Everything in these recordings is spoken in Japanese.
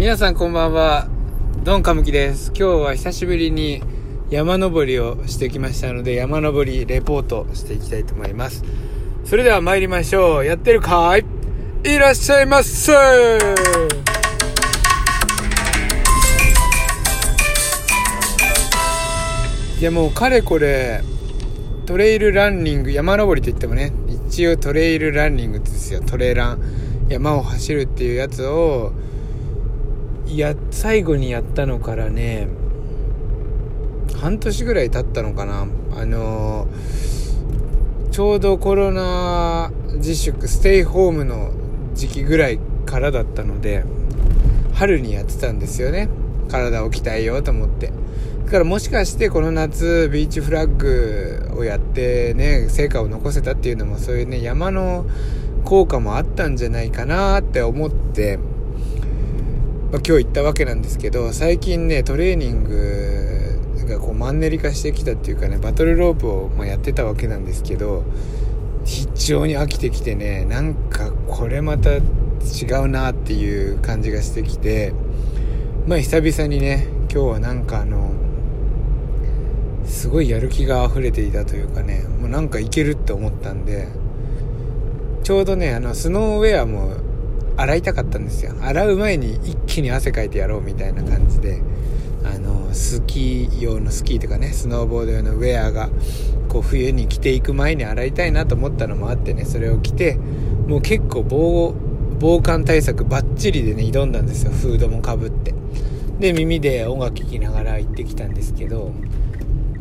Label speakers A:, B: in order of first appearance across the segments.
A: 皆さんこんばんは。ドンカムキです。今日は久しぶりに山登りをしてきましたので山登りレポートしていきたいと思います。それでは参りましょう。やってるかい？いらっしゃいませ！いやもうかれこれトレイルランニング山登りといってもね一応トレイルランニングですよ。トレラン。山を走るっていうやつをや最後にやったのからね半年ぐらい経ったのかな。あの、ちょうどコロナ自粛ステイホームの時期ぐらいからだったので春にやってたんですよね。体を鍛えようと思って。だからもしかしてこの夏ビーチフラッグをやってね成果を残せたっていうのもそういうね山の効果もあったんじゃないかなって思って、まあ、今日行ったわけなんですけど最近ねトレーニングがこうマンネリ化してきたっていうかねバトルロープをまやってたわけなんですけど非常に飽きてきてねなんかこれまた違うなっていう感じがしてきてまあ久々にね今日はなんかあのすごいやる気が溢れていたというかねもうなんかいけるって思ったんでちょうどねあのスノーウェアも洗いたかったんですよ。洗う前に一気に汗かいてやろうみたいな感じであのスキー用のスキーとかねスノーボード用のウェアがこう冬に着ていく前に洗いたいなと思ったのもあってねそれを着てもう結構防防寒対策バッチリでね挑んだんですよ。フードもかぶって。で耳で音楽聴きながら行ってきたんですけど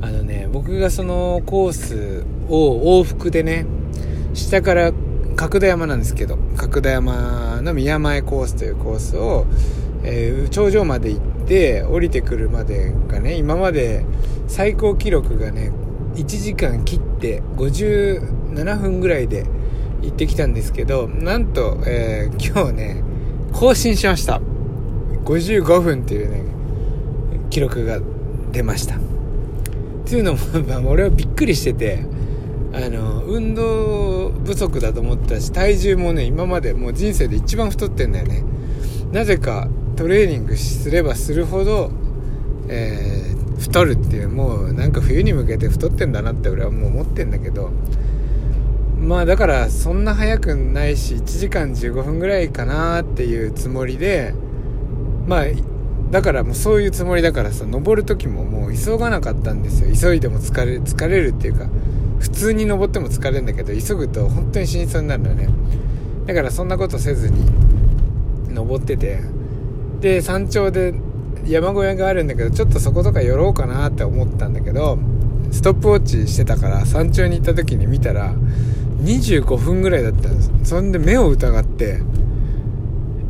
A: あのね僕がそのコースを往復でね下から角田山なんですけど角田山の宮前コースというコースを、えー、頂上まで行って降りてくるまでがね今まで最高記録がね1時間切って57分ぐらいで行ってきたんですけどなんと、えー、今日ね更新しました。55分っていうね記録が出ました。っていうのも、俺はびっくりしててあの運動不足だと思ったし体重もね今までもう人生で一番太ってんだよね。なぜかトレーニングすればするほど、えー、太るっていうもうなんか冬に向けて太ってんだなって俺はもう思ってんだけど。まあだからそんな早くないし1時間15分ぐらいかなっていうつもりでまあだからもうそういうつもりだからさ登る時ももう急がなかったんですよ。急いでも疲れ疲れるっていうか。普通に登っても疲れるんだけど急ぐと本当に死にそうになるのね。だからそんなことせずに登ってて。で山頂で山小屋があるんだけどちょっとそことか寄ろうかなって思ったんだけどストップウォッチしてたから山頂に行った時に見たら25分ぐらいだったんです。そんで目を疑って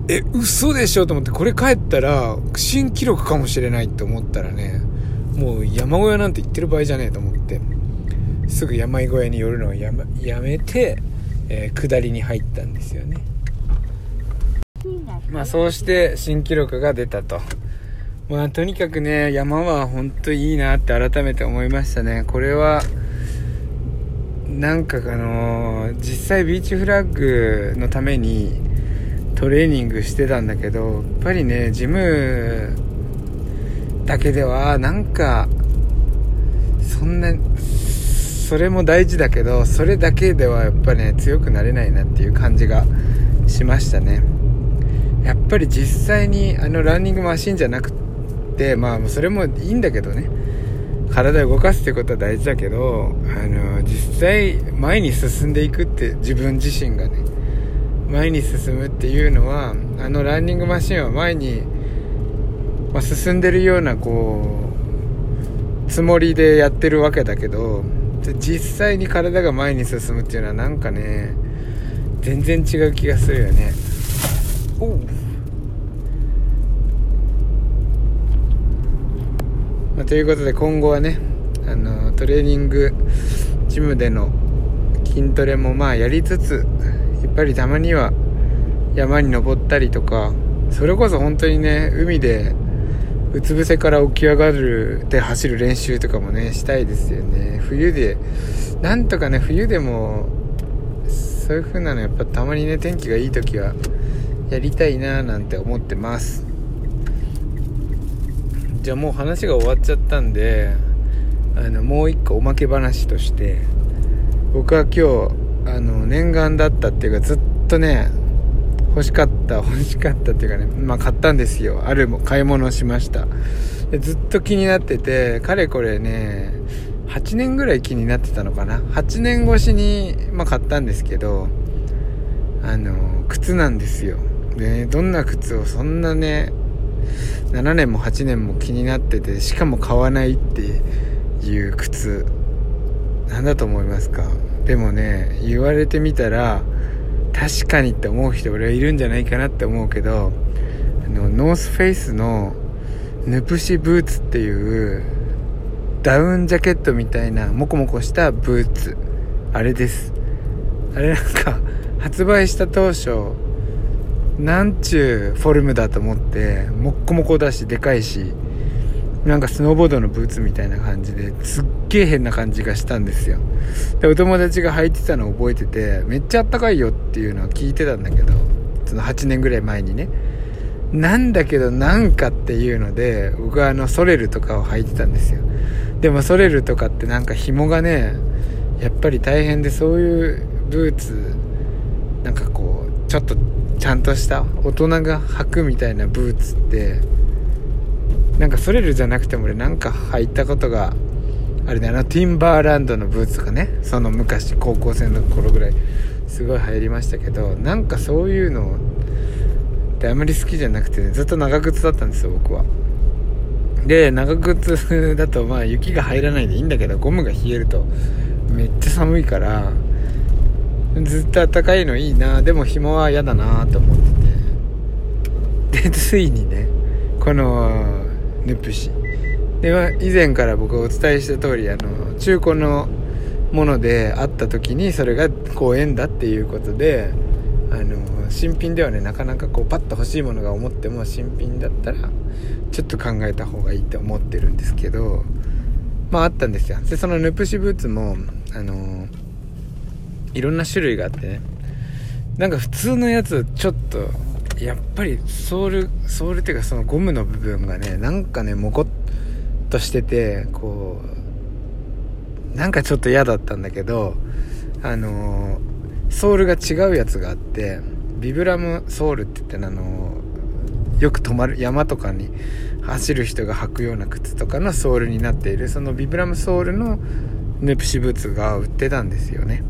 A: え嘘でしょと思ってこれ帰ったら新記録かもしれないって思ったらねもう山小屋なんて行ってる場合じゃねえと思って。すぐ山小屋に寄るのをや,、めて、えー、下りに入ったんですよね。まあそうして新記録が出たと。まあとにかくね山は本当いいなって改めて思いましたね。これはなんかあのー、実際ビーチフラッグのためにトレーニングしてたんだけどやっぱりねジムだけではなんかそんなそれも大事だけどそれだけではやっぱね強くなれないなっていう感じがしましたね。やっぱり実際にあのランニングマシンじゃなくてまあそれもいいんだけどね。体を動かすってことは大事だけどあの実際前に進んでいくって自分自身がね前に進むっていうのはあのランニングマシンは前に、まあ、進んでるようなこうつもりでやってるわけだけど実際に体が前に進むっていうのはなんかね全然違う気がするよね。おまあ、ということで今後はねあのトレーニングジムでの筋トレもまあやりつつやっぱりたまには山に登ったりとかそれこそ本当にね海でうつ伏せから起き上がるで走る練習とかもねしたいですよね。冬でなんとかね冬でもそういう風なのやっぱたまにね天気がいい時はやりたいななんて思ってます。じゃあもう話が終わっちゃったんであのもう一個おまけ話として僕は今日あの念願だったっていうかずっとね欲しかった欲しかったっていうかねまあ買ったんですよ。あるも買い物しました。でずっと気になっててかれこれね8年ぐらい気になってたのかな。8年越しに、まあ、買ったんですけどあの靴なんですよ。でどんな靴をそんなね7年も8年も気になっててしかも買わないっていう靴なんだと思いますか。でもね言われてみたら確かにって思う人俺はいるんじゃないかなって思うけどあのノースフェイスのヌプシブーツっていうダウンジャケットみたいなモコモコしたブーツ。あれです。あれなんか 発売した当初なんちゅうフォルムだと思ってもっこもこだしでかいしなんかスノーボードのブーツみたいな感じですっげえ変な感じがしたんですよ。でお友達が履いてたの覚えててめっちゃあったかいよっていうのは聞いてたんだけどその8年ぐらい前にね。なんだけどなんかっていうので僕はあのソレルとかを履いてたんですよ。でもソレルとかってなんか紐がねやっぱり大変でそういうブーツなんかこうちょっとちゃんとした大人が履くみたいなブーツってなんかソレルじゃなくても俺なんか履いたことがあれだな。ティンバーランドのブーツとかねその昔高校生の頃ぐらいすごい流行りましたけどなんかそういうのってあまり好きじゃなくて、ね、ずっと長靴だったんですよ僕は。で長靴だとまあ雪が入らないでいいんだけどゴムが冷えるとめっちゃ寒いからずっと暖かいのいいな。でも紐は嫌だなと思ってて。でついにねこのヌプシで、まあ、以前から僕がお伝えした通りあの中古のものであった時にそれがこう縁だっていうことであの新品ではねなかなかこうパッと欲しいものが思っても新品だったらちょっと考えた方がいいって思ってるんですけどまああったんですよ。でそのヌプシブーツもあのいろんな種類があってね。なんか普通のやつちょっとやっぱりソールソールっていうかそのゴムの部分がねなんかねモコっとしててこうなんかちょっと嫌だったんだけどあのソールが違うやつがあってビブラムソールって言ってあのよく止まる山とかに走る人が履くような靴とかのソールになっているそのビブラムソールのヌプシブーツが売ってたんですよね。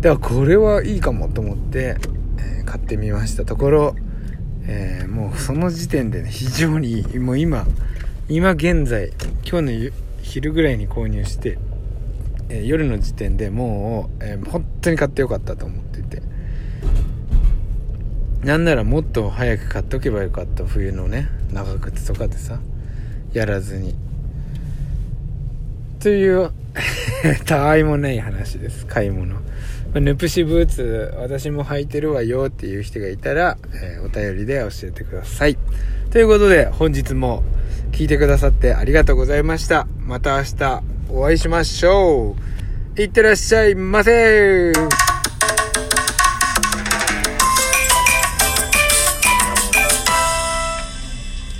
A: ではこれはいいかもと思って、えー、買ってみました。ところ、えー、もうその時点でね非常にもう今今現在今日の昼ぐらいに購入して、えー、夜の時点でもう、え本当に買ってよかったと思ってて。なんならもっと早く買っとけばよかった冬のね長靴とかでさやらずに。という たわいもない話です買い物ヌプシブーツ私も履いてるわよっていう人がいたら、えー、お便りで教えてください。ということで本日も聞いてくださってありがとうございました。また明日お会いしましょう。いってらっしゃいませ